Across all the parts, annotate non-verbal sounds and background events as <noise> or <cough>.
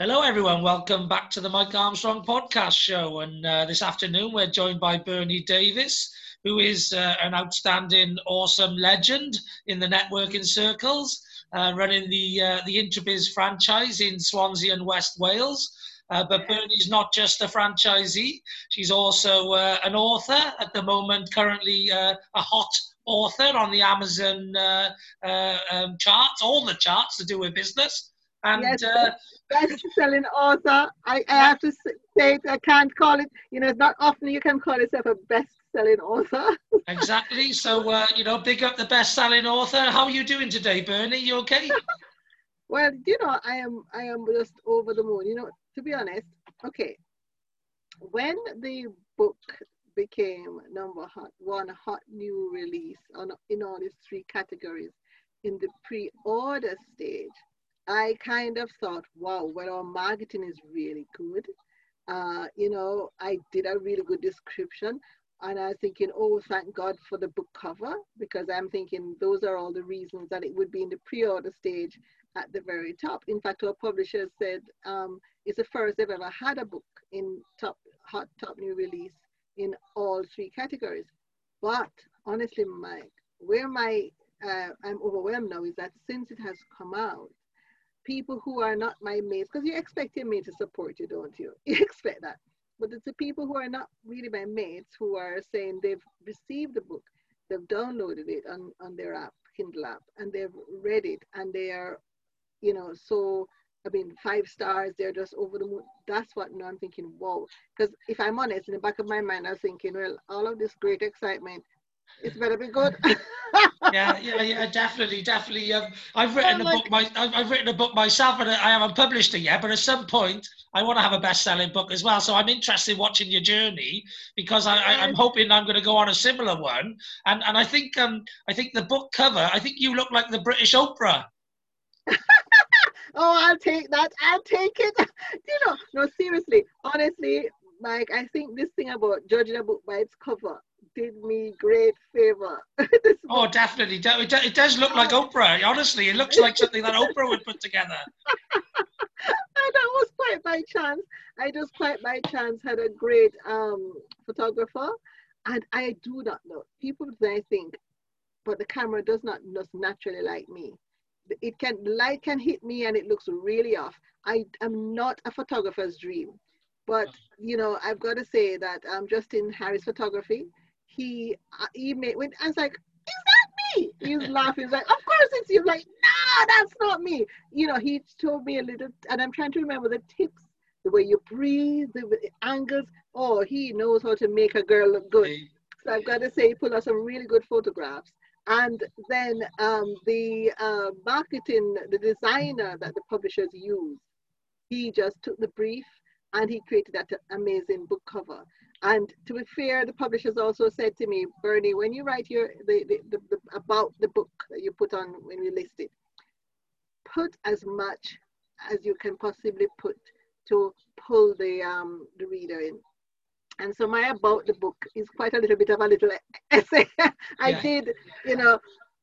Hello, everyone. Welcome back to the Mike Armstrong podcast show. And uh, this afternoon, we're joined by Bernie Davies, who is uh, an outstanding, awesome legend in the networking circles, uh, running the uh, the Introbiz franchise in Swansea and West Wales. Uh, but Bernie's not just a franchisee; she's also uh, an author at the moment. Currently, a hot author on the Amazon um, charts, all the charts to do with business. And yes, uh, best-selling author. I, I have to say it, I can't call it. You know, it's not often you can call yourself a best-selling author. <laughs> exactly. So, uh, you know, big up the best-selling author. How are you doing today, Bernie? You okay? <laughs> well, you know, I am. I am just over the moon. You know, to be honest. Okay, when the book became number hot, one hot new release on in all these three categories in the pre-order stage I kind of thought, wow, well, our marketing is really good. Uh, you know, I did a really good description. And I was thinking, oh, thank God for the book cover, because I'm thinking those are all the reasons that it would be in the pre order stage at the very top. In fact, our publisher said um, it's the first they've ever had a book in top hot top new release in all three categories. But honestly, Mike, where my uh, I'm overwhelmed now is that since it has come out, people who are not my mates, because you expect your mate to support you, don't you? <laughs> You expect that. But it's the people who are not really my mates who are saying they've received the book, they've downloaded it on, on their app, Kindle app, and they've read it, and they are, you know, so I mean, five stars, they're just over the moon. That's what now I'm thinking, whoa. Because if I'm honest, in the back of my mind, I was thinking, well, all of this great excitement, it's better be good. <laughs> yeah, yeah, yeah, definitely, definitely. Um, I've written a book. My, I've written a book myself, and I haven't published it yet. But at some point, I want to have a best-selling book as well. So I'm interested in watching your journey because I, I, am hoping I'm going to go on a similar one. And and I think um I think the book cover. I think you look like the British Oprah. <laughs> oh, I'll take that. I'll take it. <laughs> you know, no, seriously, honestly, Mike, I think this thing about judging a book by its cover did me great favor. <laughs> oh, definitely. It does look like Oprah. Honestly, it looks like something that Oprah would put together. <laughs> and that was quite by chance. I just quite by chance had a great um, photographer, and I do not know. People I think, but the camera does not just naturally like me. It can light can hit me and it looks really off. I am not a photographer's dream. But you know, I've got to say that um, Justin Harris Photography, he uh, he made when I was like, is that me? He's laughing. He's like, of course it's you. I'm like, nah, that's not me. You know, he told me a little, and I'm trying to remember the tips, the way you breathe, the angles. Oh, he knows how to make a girl look good. So I've got to say, he put out some really good photographs. And then um, the uh, marketing, the designer that the publishers use, he just took the brief and he created that amazing book cover. And to be fair, the publishers also said to me, Bernie, when you write your the, the, the, the, about the book that you put on when you list it, put as much as you can possibly put to pull the um, the reader in. And so my about the book is quite a little bit of a little <laughs> essay. I yeah. did, you know,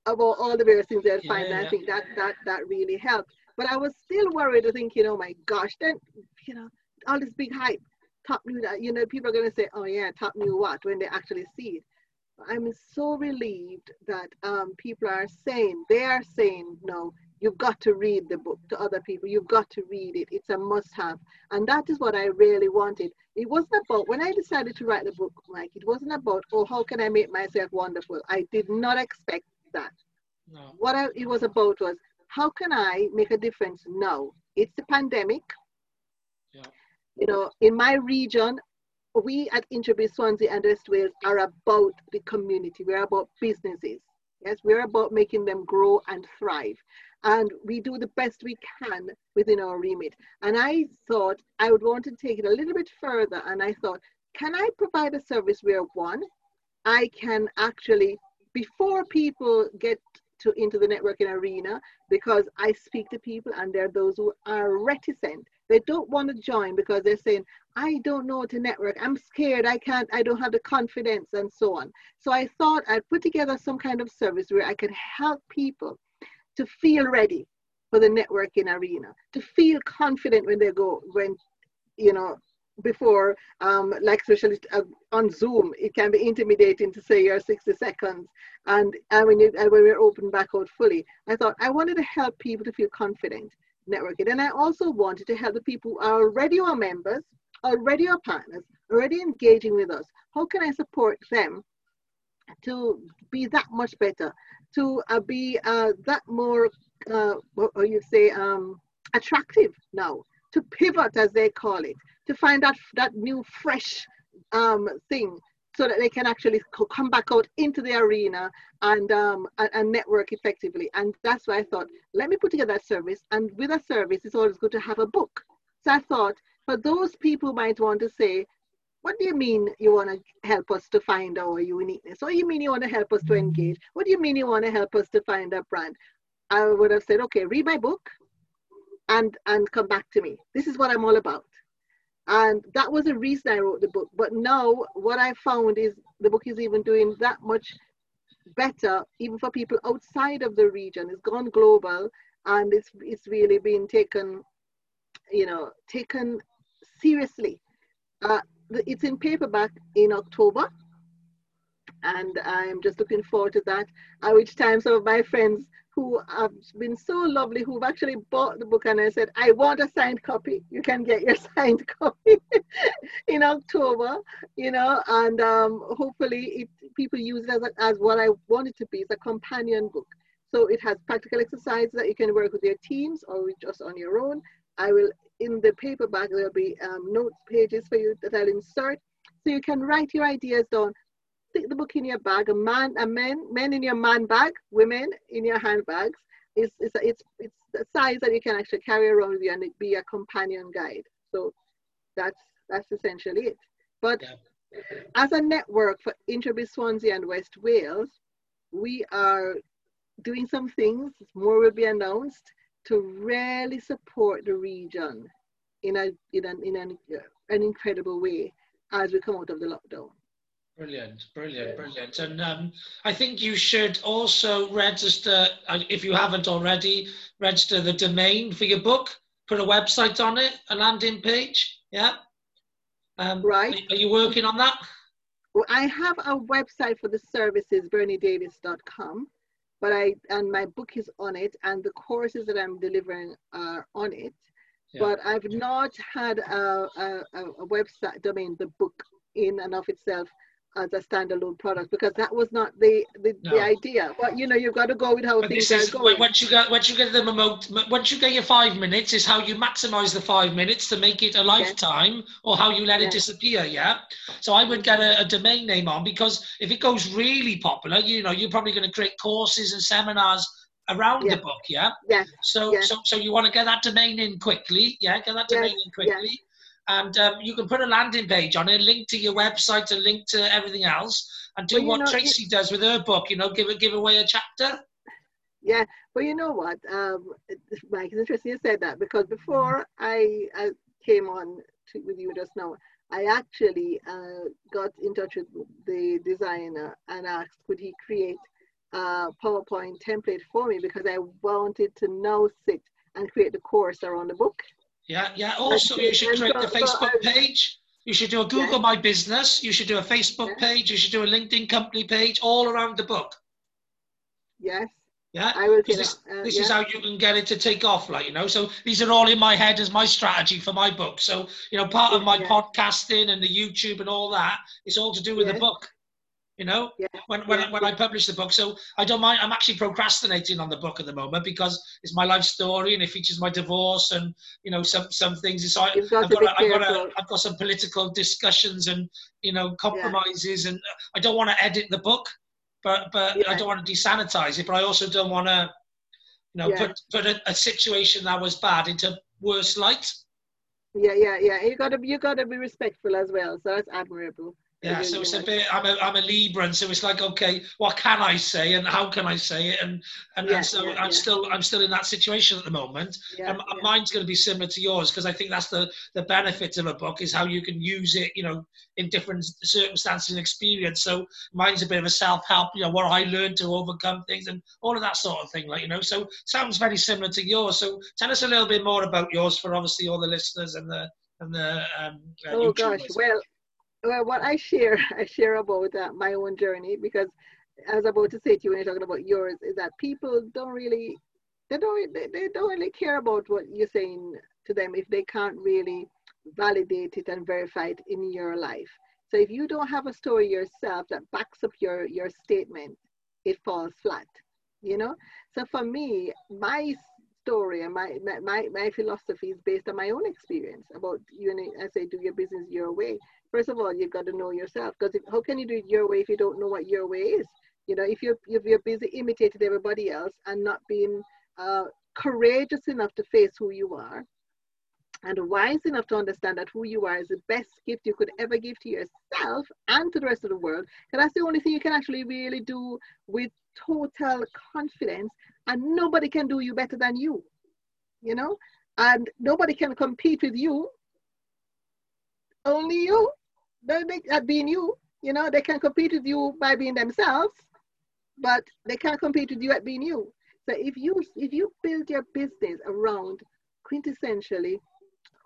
about all the various things that I find. Yeah, yeah. I think that that that really helped. But I was still worried, thinking, oh my gosh, then you know, all this big hype top new you know people are going to say oh yeah top new what? when they actually see it. I'm so relieved that um, people are saying they are saying no you've got to read the book to other people. You've got to read it. It's a must have and that is what i really wanted. It wasn't about when i decided to write the book mike it wasn't about oh how can i make myself wonderful? I did not expect that. No. what I, it was about was how can i make a difference now? It's the pandemic. Yeah you know, in my region, we at Introbiz Swansea and West Wales are about the community. We're about businesses. Yes, we're about making them grow and thrive. And we do the best we can within our remit. And I thought I would want to take it a little bit further. And I thought, can I provide a service where one, I can actually, before people get to into the networking arena, because I speak to people and there are those who are reticent they don't want to join because they're saying, I don't know how to network. I'm scared. I can't, I don't have the confidence and so on. So I thought I'd put together some kind of service where I could help people to feel ready. for the networking arena to feel confident when they go when you know before um, like especially uh, on zoom it can be intimidating to say your 60 seconds and, and when you and when we're open back out fully i thought i wanted to help people to feel confident networking and i also wanted to help the people who are already our members already our partners already engaging with us. How can i support them to be that much better to uh, be uh, that more uh, what you say, um, attractive now, to pivot as they call it, to find that, that new fresh um, thing so that they can actually come back out into the arena and, um, and, and, network effectively. And that's why I thought, let me put together a service. And with a service, it's always good to have a book. So I thought, for those people might want to say, what do you mean you want to help us to find our uniqueness? What do you mean you want to help us to engage? What do you mean you want to help us to find a brand? I would have said, okay, read my book and and come back to me. This is what I'm all about. And that was the reason I wrote the book. But now what I found is the book is even doing that much better, even for people outside of the region. It's gone global and it's it's really been taken, you know, taken seriously. Uh, it's in paperback in October. And I'm just looking forward to that. At which time some of my friends who have been so lovely who've actually bought the book and I said, I want a signed copy. You can get your <laughs> signed copy <laughs> in October, you know, and um, hopefully it, people use it as, a, as what I want it to be. It's a companion book. So it has practical exercises that you can work with your teams or just on your own. I will, in the paperback, there'll be um, notes pages for you that I'll insert. So you can write your ideas down stick the book in your bag. A man, a men, men in your man bag, women in your handbags. It's it's it's it's the size that you can actually carry around with you and be a companion guide. So that's that's essentially it. But yeah. as a network for Introbi Swansea and West Wales, we are doing some things. More will be announced to really support the region in a in an in an, uh, an incredible way as we come out of the lockdown. Brilliant, brilliant, brilliant. And um, I think you should also register, uh, if you haven't already, register the domain for your book, put a website on it, a landing page. Yeah. Um, right. Are, are you working on that? Well, I have a website for the services, berniedavies.com, but I, and my book is on it, and the courses that I'm delivering are on it. Yeah. But I've not had a, a, a website domain, the book in and of itself Uh, as a standalone product because that was not the the, no. the idea. But you know, you've got to go with how but things is, are going. Once you get once you get the remote, once you get your five minutes, is how you maximize the five minutes to make it a lifetime, or how you let it disappear. Yeah. So I would get a, a, domain name on because if it goes really popular, you know, you're probably going to create courses and seminars around the book. Yeah. Yeah. So yeah. so so you want to get that domain in quickly. Yeah. Get that domain in quickly and um, you can put a landing page on it, link to your website, a link to everything else, and do well, what Tracy does with her book. You know, give give away a chapter. Yeah, well, you know what, um, Mike, it's interesting you said that because before I, I came on to, with you just now, I actually uh, got in touch with the designer and asked could he create a PowerPoint template for me because I wanted to now sit and create the course around the book. Yeah, yeah. Also, you should create the Facebook page. You should do a Google yeah. My Business. You should do a Facebook yeah. page. You should do a LinkedIn company page all around the book. Yes. Yeah, I will this, uh, yeah. is how you can get it to take off, like you know. So these are all in my head as my strategy for my book. So you know, part of my podcasting and the YouTube and all that, it's all to do with the book you know yeah. when when, yeah. when i publish the book. So i don't mind i'm actually procrastinating on the book at the moment because it's my life story and it features my divorce and you know some some things. It's like I've, got, I've, got a, I've got some political discussions and you know compromises yeah. and i don't want to edit the book but but i don't want to desanitize it but i also don't want to you know put put a, a situation that was bad into worse light. Yeah yeah yeah. You gotta you gotta be respectful as well so that's admirable Yeah, so it's a bit. I'm a I'm a Libra, and so it's like, okay, what can I say, and how can I say it, and and, yeah, and so yeah, I'm yeah. still I'm still in that situation at the moment. Yeah, and mine's going to be similar to yours because I think that's the the benefit of a book is how you can use it, you know, in different circumstances and experience. So mine's a bit of a self help, you know, what I learned to overcome things and all of that sort of thing, like you know. So sounds very similar to yours. So tell us a little bit more about yours for obviously all the listeners and the and the um, uh, oh YouTubers. gosh, well well, what I share, <laughs> I share about uh, my own journey because, I was about to say to you when you're talking about yours, is that people don't really, they don't, they, they don't really care about what you're saying to them if they can't really validate it and verify it in your life. So if you don't have a story yourself that backs up your your statement, it falls flat. You know. So for me, my story and my, my, my philosophy is based on my own experience about you know I say do your business your way. First of all, you've got to know yourself because how can you do it your way if you don't know what your way is? You know, if you're if you're busy imitating everybody else and not being uh, courageous enough to face who you are, and wise enough to understand that who you are is the best gift you could ever give to yourself and to the rest of the world. Because that's the only thing you can actually really do with total confidence and nobody can do you better than you you know? And nobody can compete with you. Only you. At being you you know they can compete with you by being themselves but they can't compete with you at being you. So if you if you build your business around quintessentially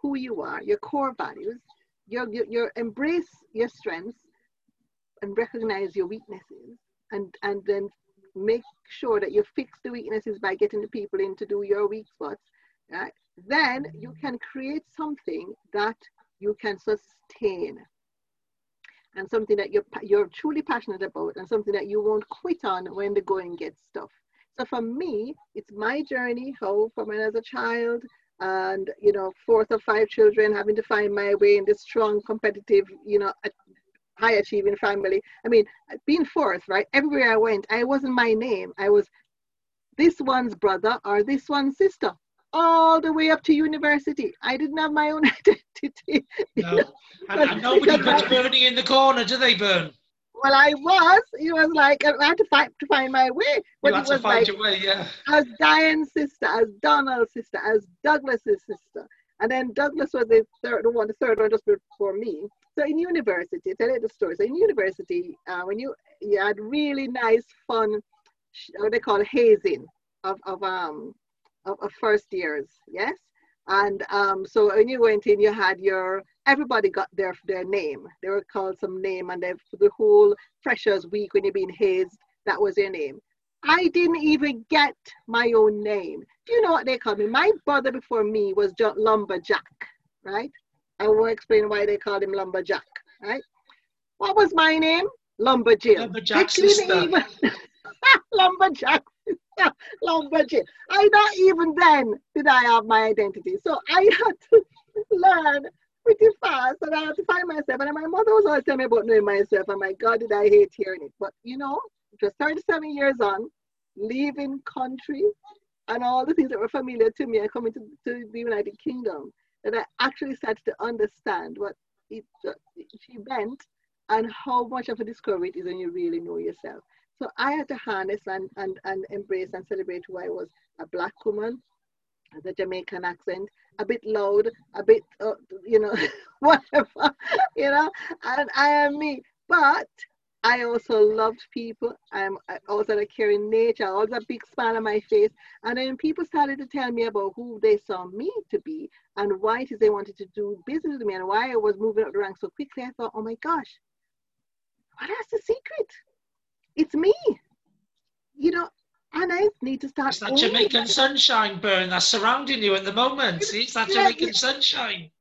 who you are your core values your, your, your embrace your strengths and recognize your weaknesses and and then make sure that you fix the weaknesses by getting the people in to do your weak spots, right? then you can create something that you can sustain and something that you're, you're truly passionate about and something that you won't quit on when the going gets tough. So for me, it's my journey, how from when as a child and, you know, fourth or five children, having to find my way in this strong competitive, you know, high achieving family. I mean, being fourth, right? Everywhere I went, I wasn't my name. I was this one's brother or this one's sister, all the way up to university. I didn't have my own <laughs> identity. No, <laughs> and, and nobody puts Bernie in the corner, do they, Burn? Well, I was. It was like I had to fight to find my way. But you had it was to find like, your way, yeah. As Diane's sister, as Donald's sister, as Douglas's sister, and then Douglas was the third one, the third one just before me. So in university, tell you the story. So in university, uh, when you you had really nice, fun, what they call hazing of of um of, of first years, yes. And um, so when you went in, you had your everybody got their their name. They were called some name, and they the whole freshers week when you're being hazed, that was your name. I didn't even get my own name. Do you know what they called me? My brother before me was Lumberjack, right? I won't explain why they called him Lumberjack, right? What was my name? Lumberjill. Lumberjack sister. Even... <laughs> Lumberjack <laughs> Lumberjill. I not even then did I have my identity. So I had to learn pretty fast and I had to find myself. And my mother was always telling me about knowing myself. And my God, did I hate hearing it. But you know, just 37 years on, leaving country and all the things that were familiar to me and coming to, to the United Kingdom that I actually started to understand what it, uh, she meant and how much of a discovery it is when you really know yourself. So I had to harness and, and, and embrace and celebrate who I was a black woman, the Jamaican accent, a bit loud, a bit, uh, you know, <laughs> whatever, <laughs> you know, and I am me. But I also loved people. I'm also a caring nature. I always a big smile on my face. And then people started to tell me about who they saw me to be and why it is they wanted to do business with me and why I was moving up the ranks so quickly. I thought, oh my gosh, what is the secret? It's me. You know, and I need to start. It's that Jamaican sunshine burn that's surrounding you at the moment. See, it's that Jamaican sunshine.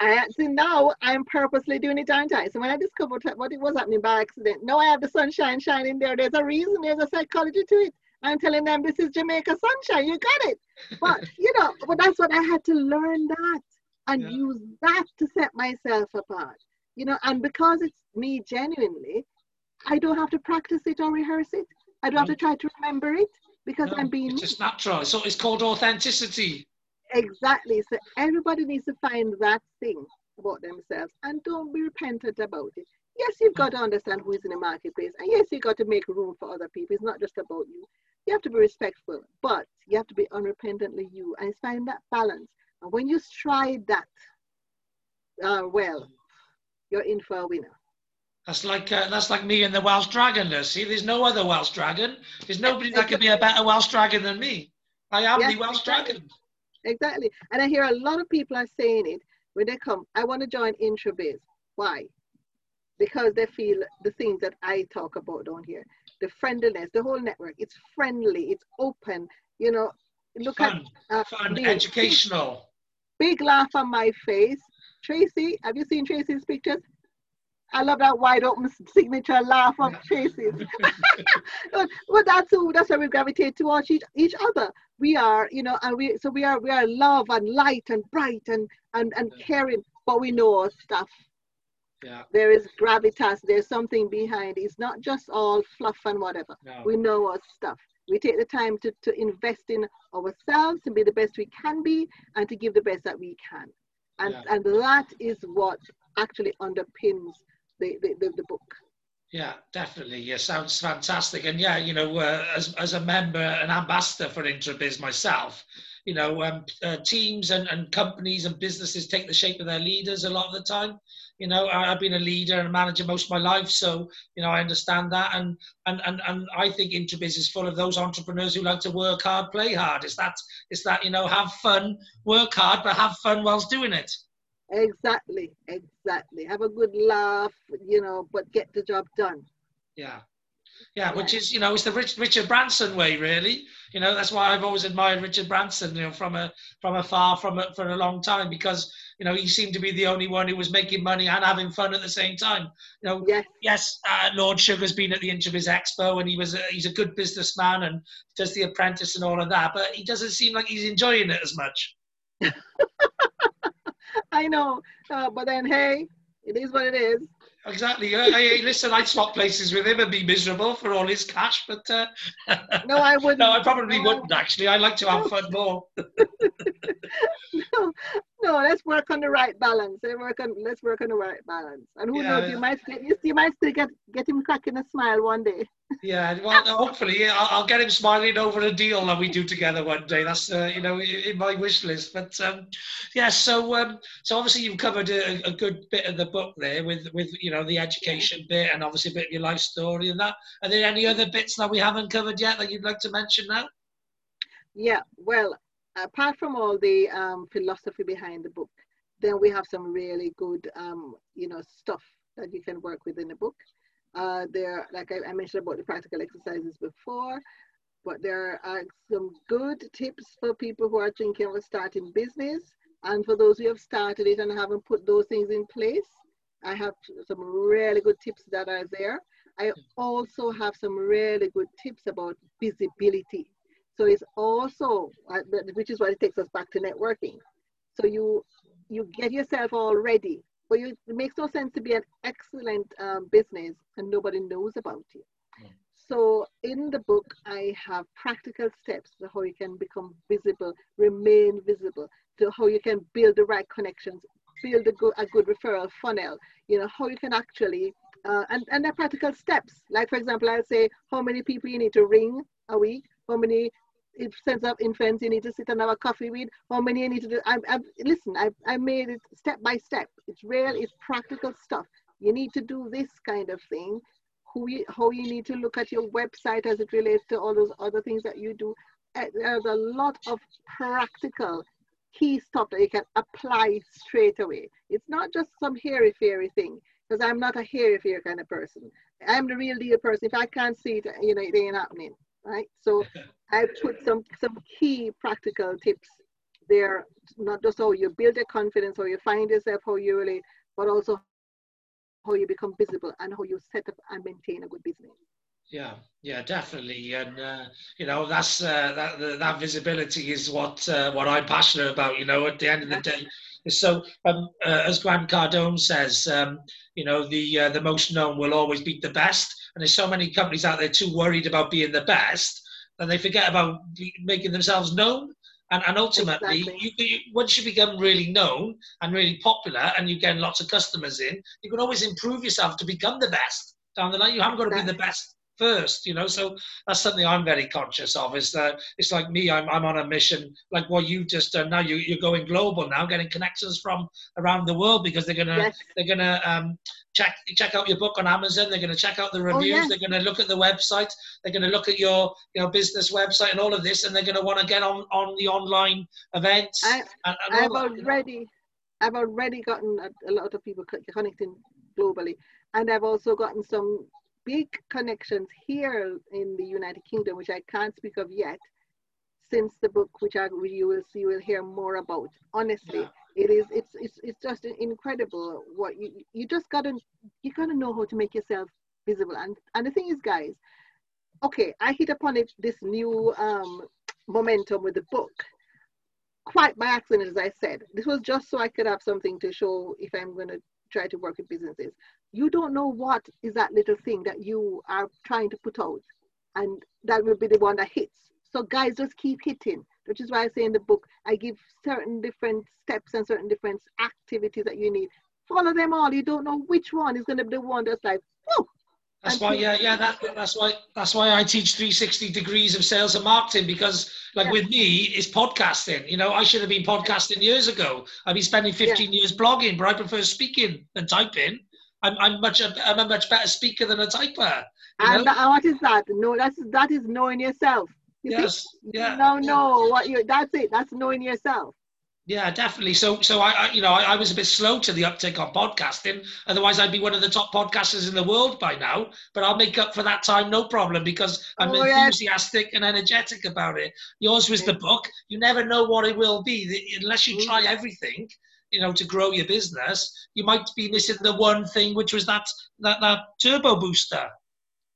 I actually now I'm purposely doing it, aren't I? So when I discovered what it was happening by accident, now I have the sunshine shining there. There's a reason, there's a psychology to it. I'm telling them this is Jamaica sunshine. You got it. But <laughs> you know, but that's what I had to learn that and yeah. use that to set myself apart. You know, and because it's me genuinely, I don't have to practice it or rehearse it. I don't no. have to try to remember it because no, I'm being it's just natural. So it's called authenticity. Exactly. So everybody needs to find that thing about themselves and don't be repentant about it. Yes, you've got to understand who is in the marketplace. And yes, you've got to make room for other people. It's not just about you. You have to be respectful, but you have to be unrepentantly you and find that balance. And when you stride that uh, well, you're in for a winner. That's like uh, that's like me and the Welsh dragon. There, see, there's no other Welsh dragon. There's nobody that could be a better Welsh dragon than me. I am yes, the Welsh exactly. dragon. Exactly, and I hear a lot of people are saying it when they come. I want to join Introbiz. Why? Because they feel the things that I talk about down here, the friendliness, the whole network. It's friendly. It's open. You know, look fun, at uh, fun, educational. Big, big laugh on my face. Tracy, have you seen Tracy's pictures? I love that wide open signature laugh of Tracy's. but, <laughs> <laughs> but that's who, that's why we gravitate towards each, each other. We are, you know, and we so we are we are love and light and bright and and and caring, but we know our stuff. Yeah. There is gravitas. There's something behind. It's not just all fluff and whatever. No. We know our stuff. We take the time to, to invest in ourselves to be the best we can be and to give the best that we can. And, yeah. and that is what actually underpins the, the, the, the book. Yeah, definitely. Yeah, sounds fantastic. And yeah, you know, uh, as, as a member and ambassador for Introbiz myself, you know, um, uh, teams and, and companies and businesses take the shape of their leaders a lot of the time. You know, I, have been a leader and a manager most of my life, so you know I understand that. And and and, and I think Introbiz is full of those entrepreneurs who like to work hard, play hard. It's that it's that you know have fun, work hard, but have fun whilst doing it. Exactly, exactly. Have a good laugh, you know, but get the job done. Yeah. Yeah, which is, you know, it's the Rich, Richard Branson way, really. You know, that's why I've always admired Richard Branson, you know, from a from afar, from a, for a long time, because you know he seemed to be the only one who was making money and having fun at the same time. You know, yes, yes uh, Lord Sugar's been at the Introbiz Expo, and he was a, he's a good businessman and does The Apprentice and all of that, but he doesn't seem like he's enjoying it as much. <laughs> <laughs> I know, uh, but then hey, it is what it is. Exactly. Hey, listen, I'd swap places with him and be miserable for all his cash, but uh, <laughs> no, I wouldn't. no, I probably no. wouldn't actually. I like to have fun <laughs> more. <laughs> no, no, let's work on the right balance. Let's work on let's work on the right balance. And who yeah. knows, you might you, you might still get get him cracking a smile one day. yeah, well, hopefully, I'll, I'll, get him smiling over a deal that we do together one day. That's uh, you know in my wish list. But um, yeah, so um, so obviously you've covered a, a, good bit of the book there with with you know the education bit and obviously a bit of your life story and that. Are there any other bits that we haven't covered yet that you'd like to mention now? Yeah, well, apart from all the um, philosophy behind the book, then we have some really good, um, you know, stuff that you can work with in the book. Uh, there, like I, I, mentioned about the practical exercises before, but there are some good tips for people who are thinking of starting business, and for those who have started it and haven't put those things in place. I have some really good tips that are there. I also have some really good tips about visibility so it's also, uh, which is what it takes us back to networking. So you you get yourself all ready, but you, it makes no sense to be an excellent um, business and nobody knows about you. Mm. So in the book, I have practical steps to how you can become visible, remain visible, to how you can build the right connections, build a good, a good referral funnel, you know, how you can actually, uh, and, and the practical steps. Like, for example, I'll say how many people you need to ring a week, how many sense of infants you need to sit and have a coffee with, how many you need to do. I, I, listen, I, I made it step by step. It's real, it's practical stuff. You need to do this kind of thing. Who you, how you need to look at your website as it relates to all those other things that you do. Uh, there's a lot of practical key stuff that you can apply straight away. It's not just some hairy fairy thing because I'm not a hairy fairy kind of person. I'm the real deal person. If I can't see it, you know, it ain't happening right? So <laughs> I put some some key practical tips there, not just how you build your confidence, how you find yourself, how you relate, but also how you become visible and how you set up and maintain a good business. Yeah, yeah, definitely, and uh, you know that's uh, that that visibility is what uh, what I'm passionate about. You know, at the end of the day, so um, uh, as Grant Cardone says, um, you know, the uh, the most known will always beat the best, and there's so many companies out there too worried about being the best, and they forget about making themselves known. And, and ultimately, Exactly. you, you, once you become really known and really popular and you get lots of customers in, you can always improve yourself to become the best down the line. You haven't got to be the best first, you know. So that's something I'm very conscious of. Is that it's like me, I'm, I'm on a mission, like what you just done now. You, you're going global now, getting connections from around the world because they're gonna Yes. they're gonna um, check check out your book on Amazon. They're gonna check out the reviews. yes. They're gonna look at the website. They're gonna look at your you know business website and all of this, and they're gonna want to get on on the online events. I, and, and I've that, you know. already, I've already gotten a, a lot of people connecting globally, and I've also gotten some big connections here in the United Kingdom, which I can't speak of yet. Since the book, which I you will see, you will hear more about. Honestly, Yeah. it is. It's it's it's just incredible what you you just gotta you gotta know how to make yourself visible. And and the thing is, guys, okay, I hit upon it this new um momentum with the book quite by accident, as I said. This was just so I could have something to show if I'm going to try to work in businesses. You don't know what is that little thing that you are trying to put out, and that will be the one that hits. So, guys, just keep hitting, which is why I say in the book, I give certain different steps and certain different activities that you need. Follow them all. You don't know which one is going to be the one that's like, whoa, That's why, yeah, yeah. That, that's why. That's why I teach 360 degrees of sales and marketing because, like, Yeah. with me, it's podcasting. You know, I should have been podcasting years ago. I've been spending 15 years blogging, but I prefer speaking than typing. I'm, I'm much. a- I'm a much better speaker than a typer. And that, what is that? No, that's that is knowing yourself. You see? yes. Yeah. No, no, what you that's it. That's knowing yourself. Yeah, definitely. So, so I, I you know, I, I was a bit slow to the uptake on podcasting. Otherwise, I'd be one of the top podcasters in the world by now. But I'll make up for that time, no problem, because I'm Oh, yes. enthusiastic and energetic about it. Yours was the book. You never know what it will be unless you try mm-hmm. everything. You know, to grow your business, you might be missing the one thing, which was that that that turbo booster.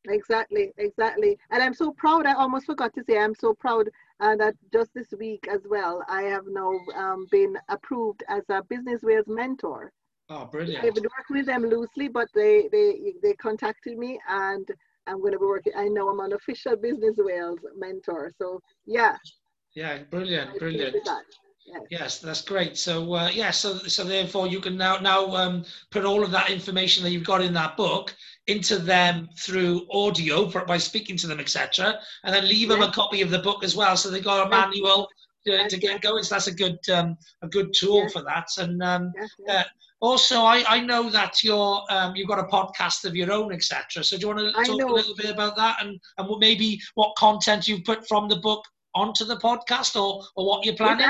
Exactly, exactly. And I'm so proud. I almost forgot to say I'm so proud uh, that just this week as well, I have now um, been approved as a Business Wales mentor. Oh, brilliant! I've been working with them loosely, but they they they contacted me and I'm going to be working. I know I'm an official Business Wales mentor. So yeah, Yeah, brilliant, brilliant. Yes. Yes, that's great. So uh, yeah, so so therefore you can now now um, put all of that information that you've got in that book into them through audio for, by speaking to them, etc., and then leave them a copy of the book as well, so they've got a manual to, to get going. So that's a good um, a good tool Yes. for that. And um, yes. Also, I, I know that you're um, you've got a podcast of your own, etc. So do you want to talk a little bit about that and and maybe what content you've put from the book onto the podcast or or what you're planning?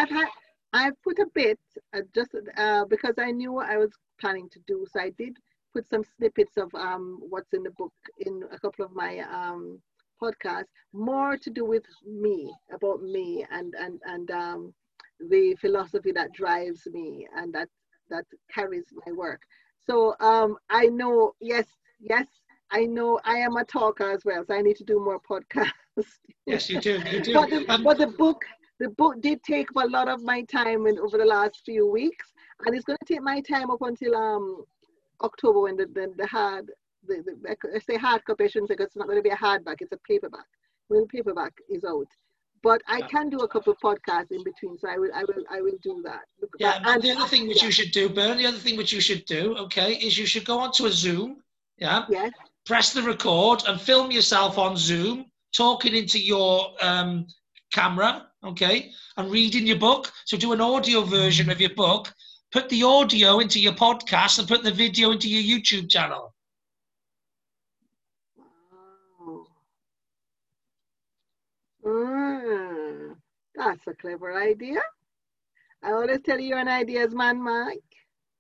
I've put a bit uh, just uh, because I knew what I was planning to do. So I did put some snippets of um, what's in the book in a couple of my um, podcasts, more to do with me, about me, and and and um, the philosophy that drives me and that that carries my work. So um, I know, yes, yes, I know I am a talker as well. So I need to do more podcasts. Yes, you do. You <laughs> do. but the, Um, but the book the book did take up a lot of my time in, over the last few weeks and it's going to take my time up until um october when the the, the hard the, the I say hard copy I shouldn't say 'cause it's not going to be a hardback it's a paperback. When the paperback is out. But I can do a couple of podcasts in between so I will I will I will do that. Yeah, and the other thing which yeah, you should do, Bern, the other thing which you should do, okay, is you should go onto a Zoom, yeah, yes. Press the record and film yourself on Zoom talking into your um, camera, okay, and reading your book. So do an audio version of your book, put the audio into your podcast, and put the video into your YouTube channel. wow. Mm, that's a clever idea I always tell you an idea is man Mike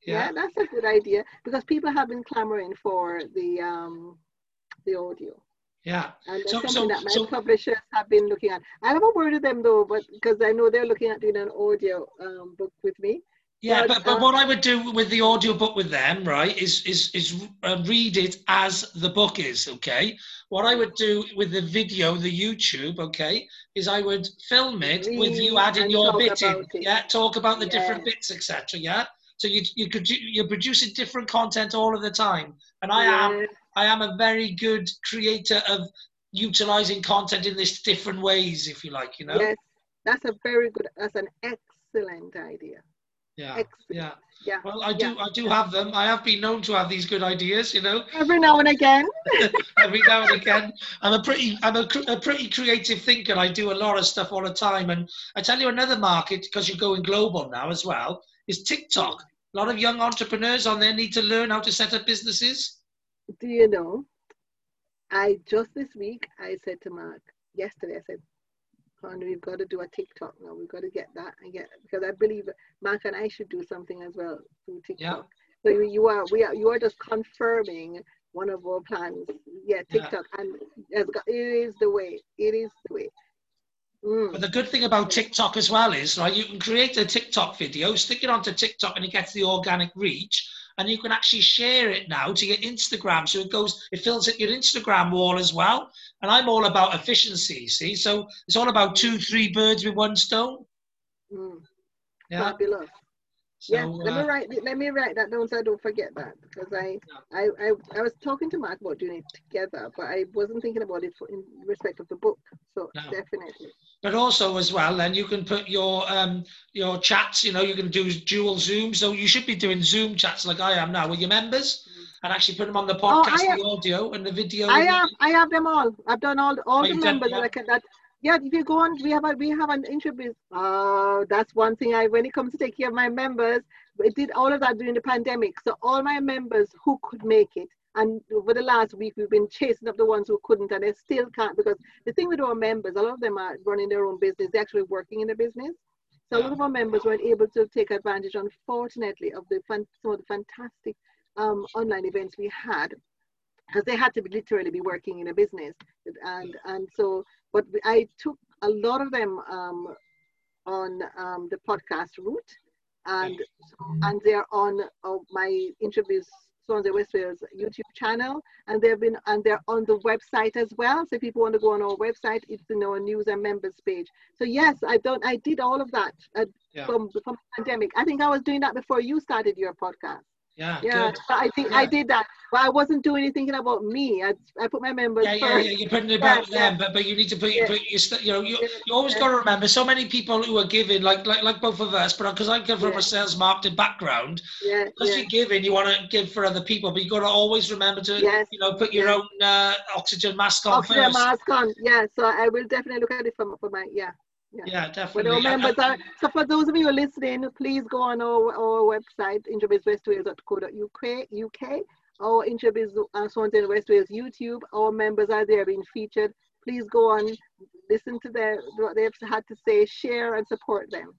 Yeah, Yeah, that's a good idea because people have been clamoring for the um the audio. Yeah. And that's So- something so- that my so- publishers have been looking at. I haven't worded them though, but because I know they're looking at doing an audio um, book with me. Yeah, But, but, uh, what I would do with the audio book with them, right, is is is uh, read it as the book is, okay. What I would do with the video, the YouTube, okay, is I would film it with you adding your bit in, it. yeah, talk about the Yeah. different bits, etc. Yeah, so you you could you're producing different content all of the time, and I am Yes, I am a very good creator of utilizing content in this different ways, if you like, you know. yes, That's a very good. That's an excellent idea. Yeah. Excellent. Yeah. Yeah. Well, I do. Yeah. I do have them. I have been known to have these good ideas. You know, Every now and again. <laughs> every now and again. I'm a pretty. I'm a, a pretty creative thinker. I do a lot of stuff all the time. And I tell you, another market because you're going global now as well is TikTok. A lot of young entrepreneurs on there need to learn how to set up businesses. Do you know? I just this week I said to Mark yesterday. I said, "Honey, we've got to do a TikTok now. We've got to get that and get because I believe Mark and I should do something as well through TikTok. So you, are we are you are just confirming one of our plans. Yeah, Yeah. TikTok and it's got, it is the way. It is the way. Mm. But the good thing about TikTok as well is, right, you can create a TikTok video, stick it onto TikTok, and it gets the organic reach. And you can actually share it now to your Instagram. So it goes, it fills up your Instagram wall as well. And I'm all about efficiency, see? So it's all about two, three birds with one stone. Mm. Yeah. Fabulous. So, yeah, let uh, me write let me write that down so I don't forget that because I, I I I was talking to Mark about doing it together, but I wasn't thinking about it for, in respect of the book. So No. definitely. but also as well, then you can put your um your chats. You know, you can do dual Zoom. So you should be doing Zoom chats like I am now with your members, and actually put them on the Oh, podcast, have- the audio and the video. I have I have them all. I've done all all Oh, the you've done- members yeah. that I can that yeah, if you go on, we have a we have an interview. Uh, that's one thing I when it comes to take care of my members, we did all of that during the pandemic. So all my members who could make it, and over the last week we've been chasing up the ones who couldn't, and they still can't because the thing with our members, a lot of them are running their own business. They're actually working in the business. So a lot of our members weren't able to take advantage, unfortunately, of the some of the fantastic um, online events we had because they had to be literally be working in a business and and so but i took a lot of them um, on um, the podcast route and and they're on uh, my interviews Swansea West Wales YouTube channel, and they've been and they're on the website as well. So if people want to go on our website, it's in our news and members page. So yes, I don't. I did all of that uh, Yeah. from from pandemic. I think I was doing that before you started your podcast. Yeah, Yeah, good. I think I did that, but I wasn't doing anything about me. I, I put my members Yeah, yeah, first. yeah. You're putting it about Yeah, yeah. them, but but you need to put Yeah. you put your st- you know you, you always yeah. got to remember so many people who are giving like like like both of us, but because I come from Yeah. a sales marketing background, Yeah, because yeah. you're giving, you want to give for other people, but you got to always remember to Yes, you know put your own uh, oxygen mask on Oxygen first. mask on. Yeah, so I will definitely look at it for, for my yeah. Yeah, But definitely. members and- are so for those of you listening, please go on our, our website, introbizwestwales.co.uk, UK, our Introbiz uh, Swansea West Wales YouTube. Our members are there being featured. Please go on, listen to their what they've had to say, share and support them.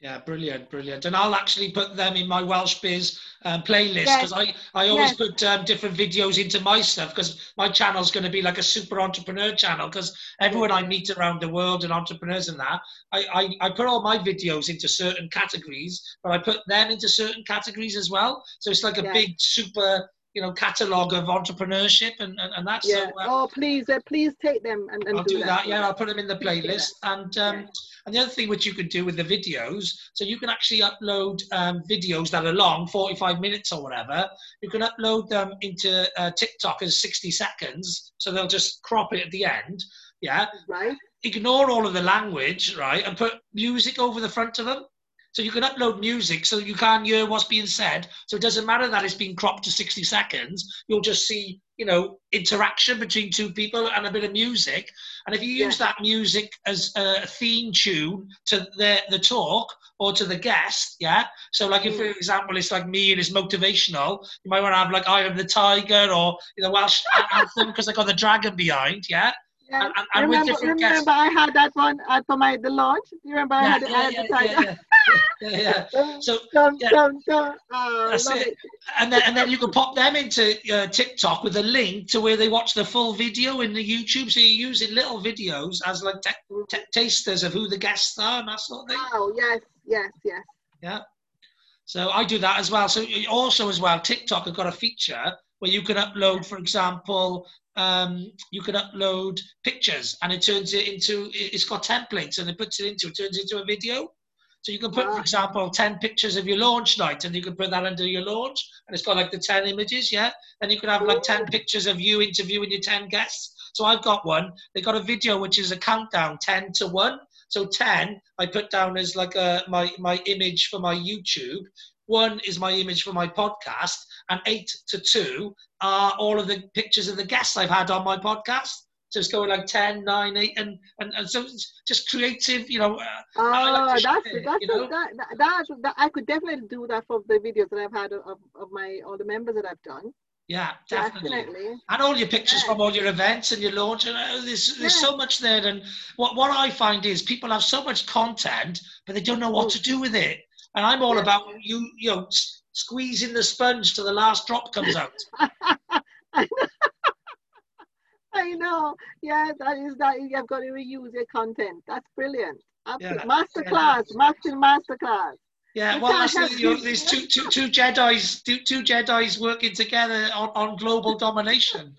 Yeah, brilliant, brilliant. And I'll actually put them in my Welsh Biz um, playlist Yes. because I, I always Yes. put um, different videos into my stuff because my channel's going to be like a super entrepreneur channel because everyone I meet around the world and entrepreneurs and that, I, I, I put all my videos into certain categories, but I put them into certain categories as well. So it's like a Yes. big super, you know, catalogue of entrepreneurship and, and, and that's Yeah. so, uh, oh, please, uh, please take them and, and I'll do that. Yeah, I'll put them in the playlist. And um, Yeah. and the other thing which you can do with the videos, so you can actually upload um, videos that are long, 45 minutes or whatever. You can upload them into uh, TikTok as 60 seconds, so they'll just crop it at the end. Yeah, Right? ignore all of the language, right, and put music over the front of them. So you can upload music so you can't hear what's being said. So it doesn't matter that it's been cropped to 60 seconds. You'll just see, you know, interaction between two people and a bit of music. And if you use that music as a theme tune to the, the talk or to the guest, yeah. So like if, for mm. example, it's like me and it's motivational, you might want to have like I am the tiger or you know Welsh <laughs> anthem because I got the dragon behind, yeah. Yeah. And, and, with remember, guests. remember I had that one for my the launch. You remember I had, I had the title. yeah, yeah, yeah, yeah. <laughs> So yeah. Oh, That's it. it. and then and then you can pop them into uh, TikTok with a link to where they watch the full video in the YouTube. So you're using little videos as like t- t- tasters of who the guests are and that sort of thing. Oh yes, yes, yes. Yeah. So I do that as well. So also as well, TikTok have got a feature where you can upload, for example, um, you can upload pictures and it turns it into, it's got templates and it puts it into, it turns into a video. So you can put, for ah. example, 10 pictures of your launch night and you can put that under your launch and it's got like the 10 images, yeah? And you can have like 10 pictures of you interviewing your 10 guests. So I've got one. They've got a video which is a countdown 10 to 1. So 10 I put down as like a, my, my image for my YouTube. One is my image for my podcast, and eight to two are all of the pictures of the guests I've had on my podcast. So it's going like 10, 9, 8, and, and, and so just creative, you know. Uh, oh, like that's, share, that's, you know? that, that, that, I could definitely do that for the videos that I've had of, of my, all the members that I've done. Yeah, definitely. definitely. And all your pictures yeah. from all your events and your launch. And uh, there's, there's yeah. so much there. And what, what I find is people have so much content, but they don't know what mm. to do with it. And I'm all yeah. about you, you know, squeezing the sponge till the last drop comes out. <laughs> I know. Yeah, that is that. You've got to reuse your content. That's brilliant. Absolutely. Yeah. Masterclass, yeah. marketing masterclass. Yeah, well, that's you know, there's two, two, <laughs> two Jedi's, two, two Jedi's working together on, on global domination.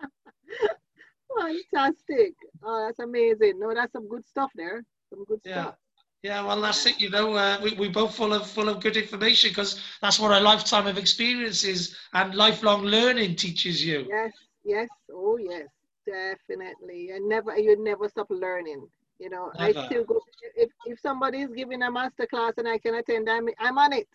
<laughs> Fantastic! Oh, that's amazing. No, that's some good stuff there. Some good yeah. stuff. Yeah, well, that's it. You know, uh, we we both full of full of good information because that's what a lifetime of experiences and lifelong learning teaches you. Yes, yes, oh yes, definitely. And never, you never stop learning. You know, never. I still go. If if somebody is giving a master class and I can attend, I'm I'm on it.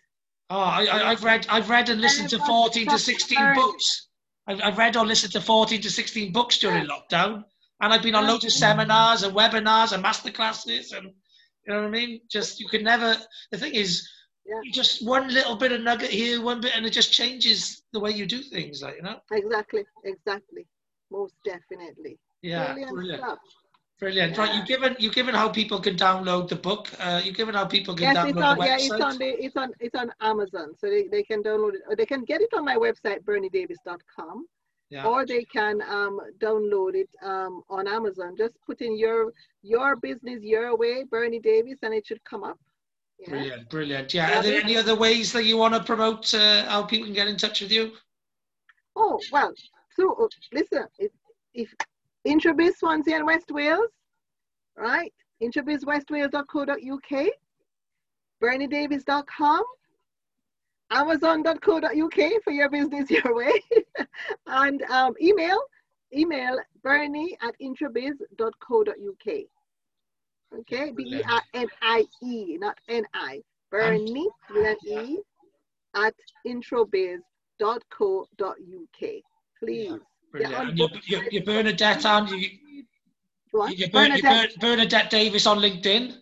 Oh, I, have read I've read and listened to fourteen to sixteen books. I've, I've read or listened to fourteen to sixteen books during lockdown, and I've been on loads of mm-hmm. seminars and webinars and master classes and you know what I mean? Just you can never. The thing is, yeah. just one little bit of nugget here, one bit, and it just changes the way you do things. Like you know. Exactly. Exactly. Most definitely. Yeah. Brilliant. Brilliant. Brilliant. Yeah. Right, you've given you've given how people can download the book. Uh, you've given how people can yes, download it's on, the website. Yeah, it's on the, it's on it's on Amazon, so they, they can download it. Or they can get it on my website, berniedavies.com yeah. or they can um, download it um, on Amazon. Just put in your your business your way, Bernie Davies, and it should come up. Yeah. Brilliant, brilliant. Yeah. Are there any other ways that you want to promote uh, how people can get in touch with you? Oh well, so uh, listen, if, if Introbiz Swansea and West Wales, right? Introbizwestwales.co.uk, BernieDavies.com, amazon.co.uk for your business <laughs> your way and um, email email bernie at introbiz.co.uk okay b-e-r-n-i-e not n-i bernie with an e at introbiz.co.uk please yeah, you're, you're, you're Bernadette and you, you're Bernadette. Bernadette Davies on LinkedIn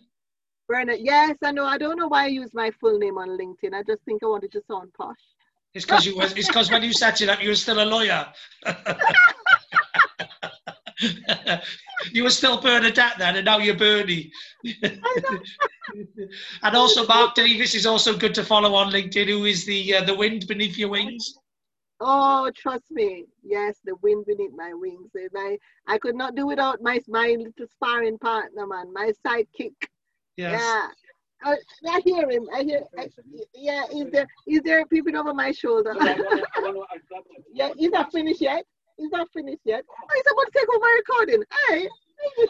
Bernard, yes, I know. I don't know why I use my full name on LinkedIn. I just think I wanted to sound posh. It's because you was. It's because when you set it up, you were still a lawyer. <laughs> <laughs> <laughs> you were still Bernadette then, and now you're Bernie. <laughs> and also, Mark Davies is also good to follow on LinkedIn. Who is the uh, the wind beneath your wings? Oh, trust me. Yes, the wind beneath my wings. I I could not do without my my little sparring partner, man, my sidekick. Yes. Yeah. I, I hear him. I hear. I, yeah, is there is there peeping over my shoulder? <laughs> yeah, is that finished yet. He's not finished yet. Oh, he's about to take over my recording. Hey,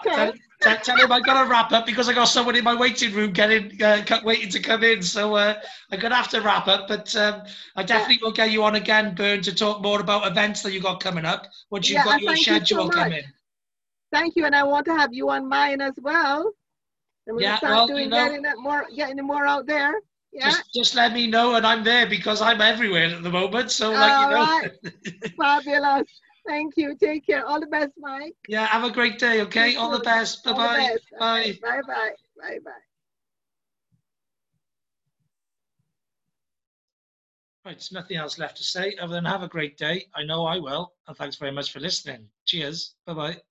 tell, tell, tell, him I got to wrap up because I got someone in my waiting room getting uh, waiting to come in. So uh, I'm gonna have to wrap up. But um, I definitely yeah. will get you on again, Bern, to talk more about events that you got coming up once you've yeah, got your schedule you so coming. Thank you, and I want to have you on mine as well. And we're yeah, start well, doing you know, getting that more, getting more out there. Yeah. Just, just let me know, and I'm there because I'm everywhere at the moment. So, like All you know. Right. <laughs> Fabulous. Thank you. Take care. All the best, Mike. Yeah. Have a great day. Okay. All the best. Bye bye. Bye. Bye bye. Bye bye. Right, there's nothing else left to say other than have a great day. I know I will. And thanks very much for listening. Cheers. Bye bye.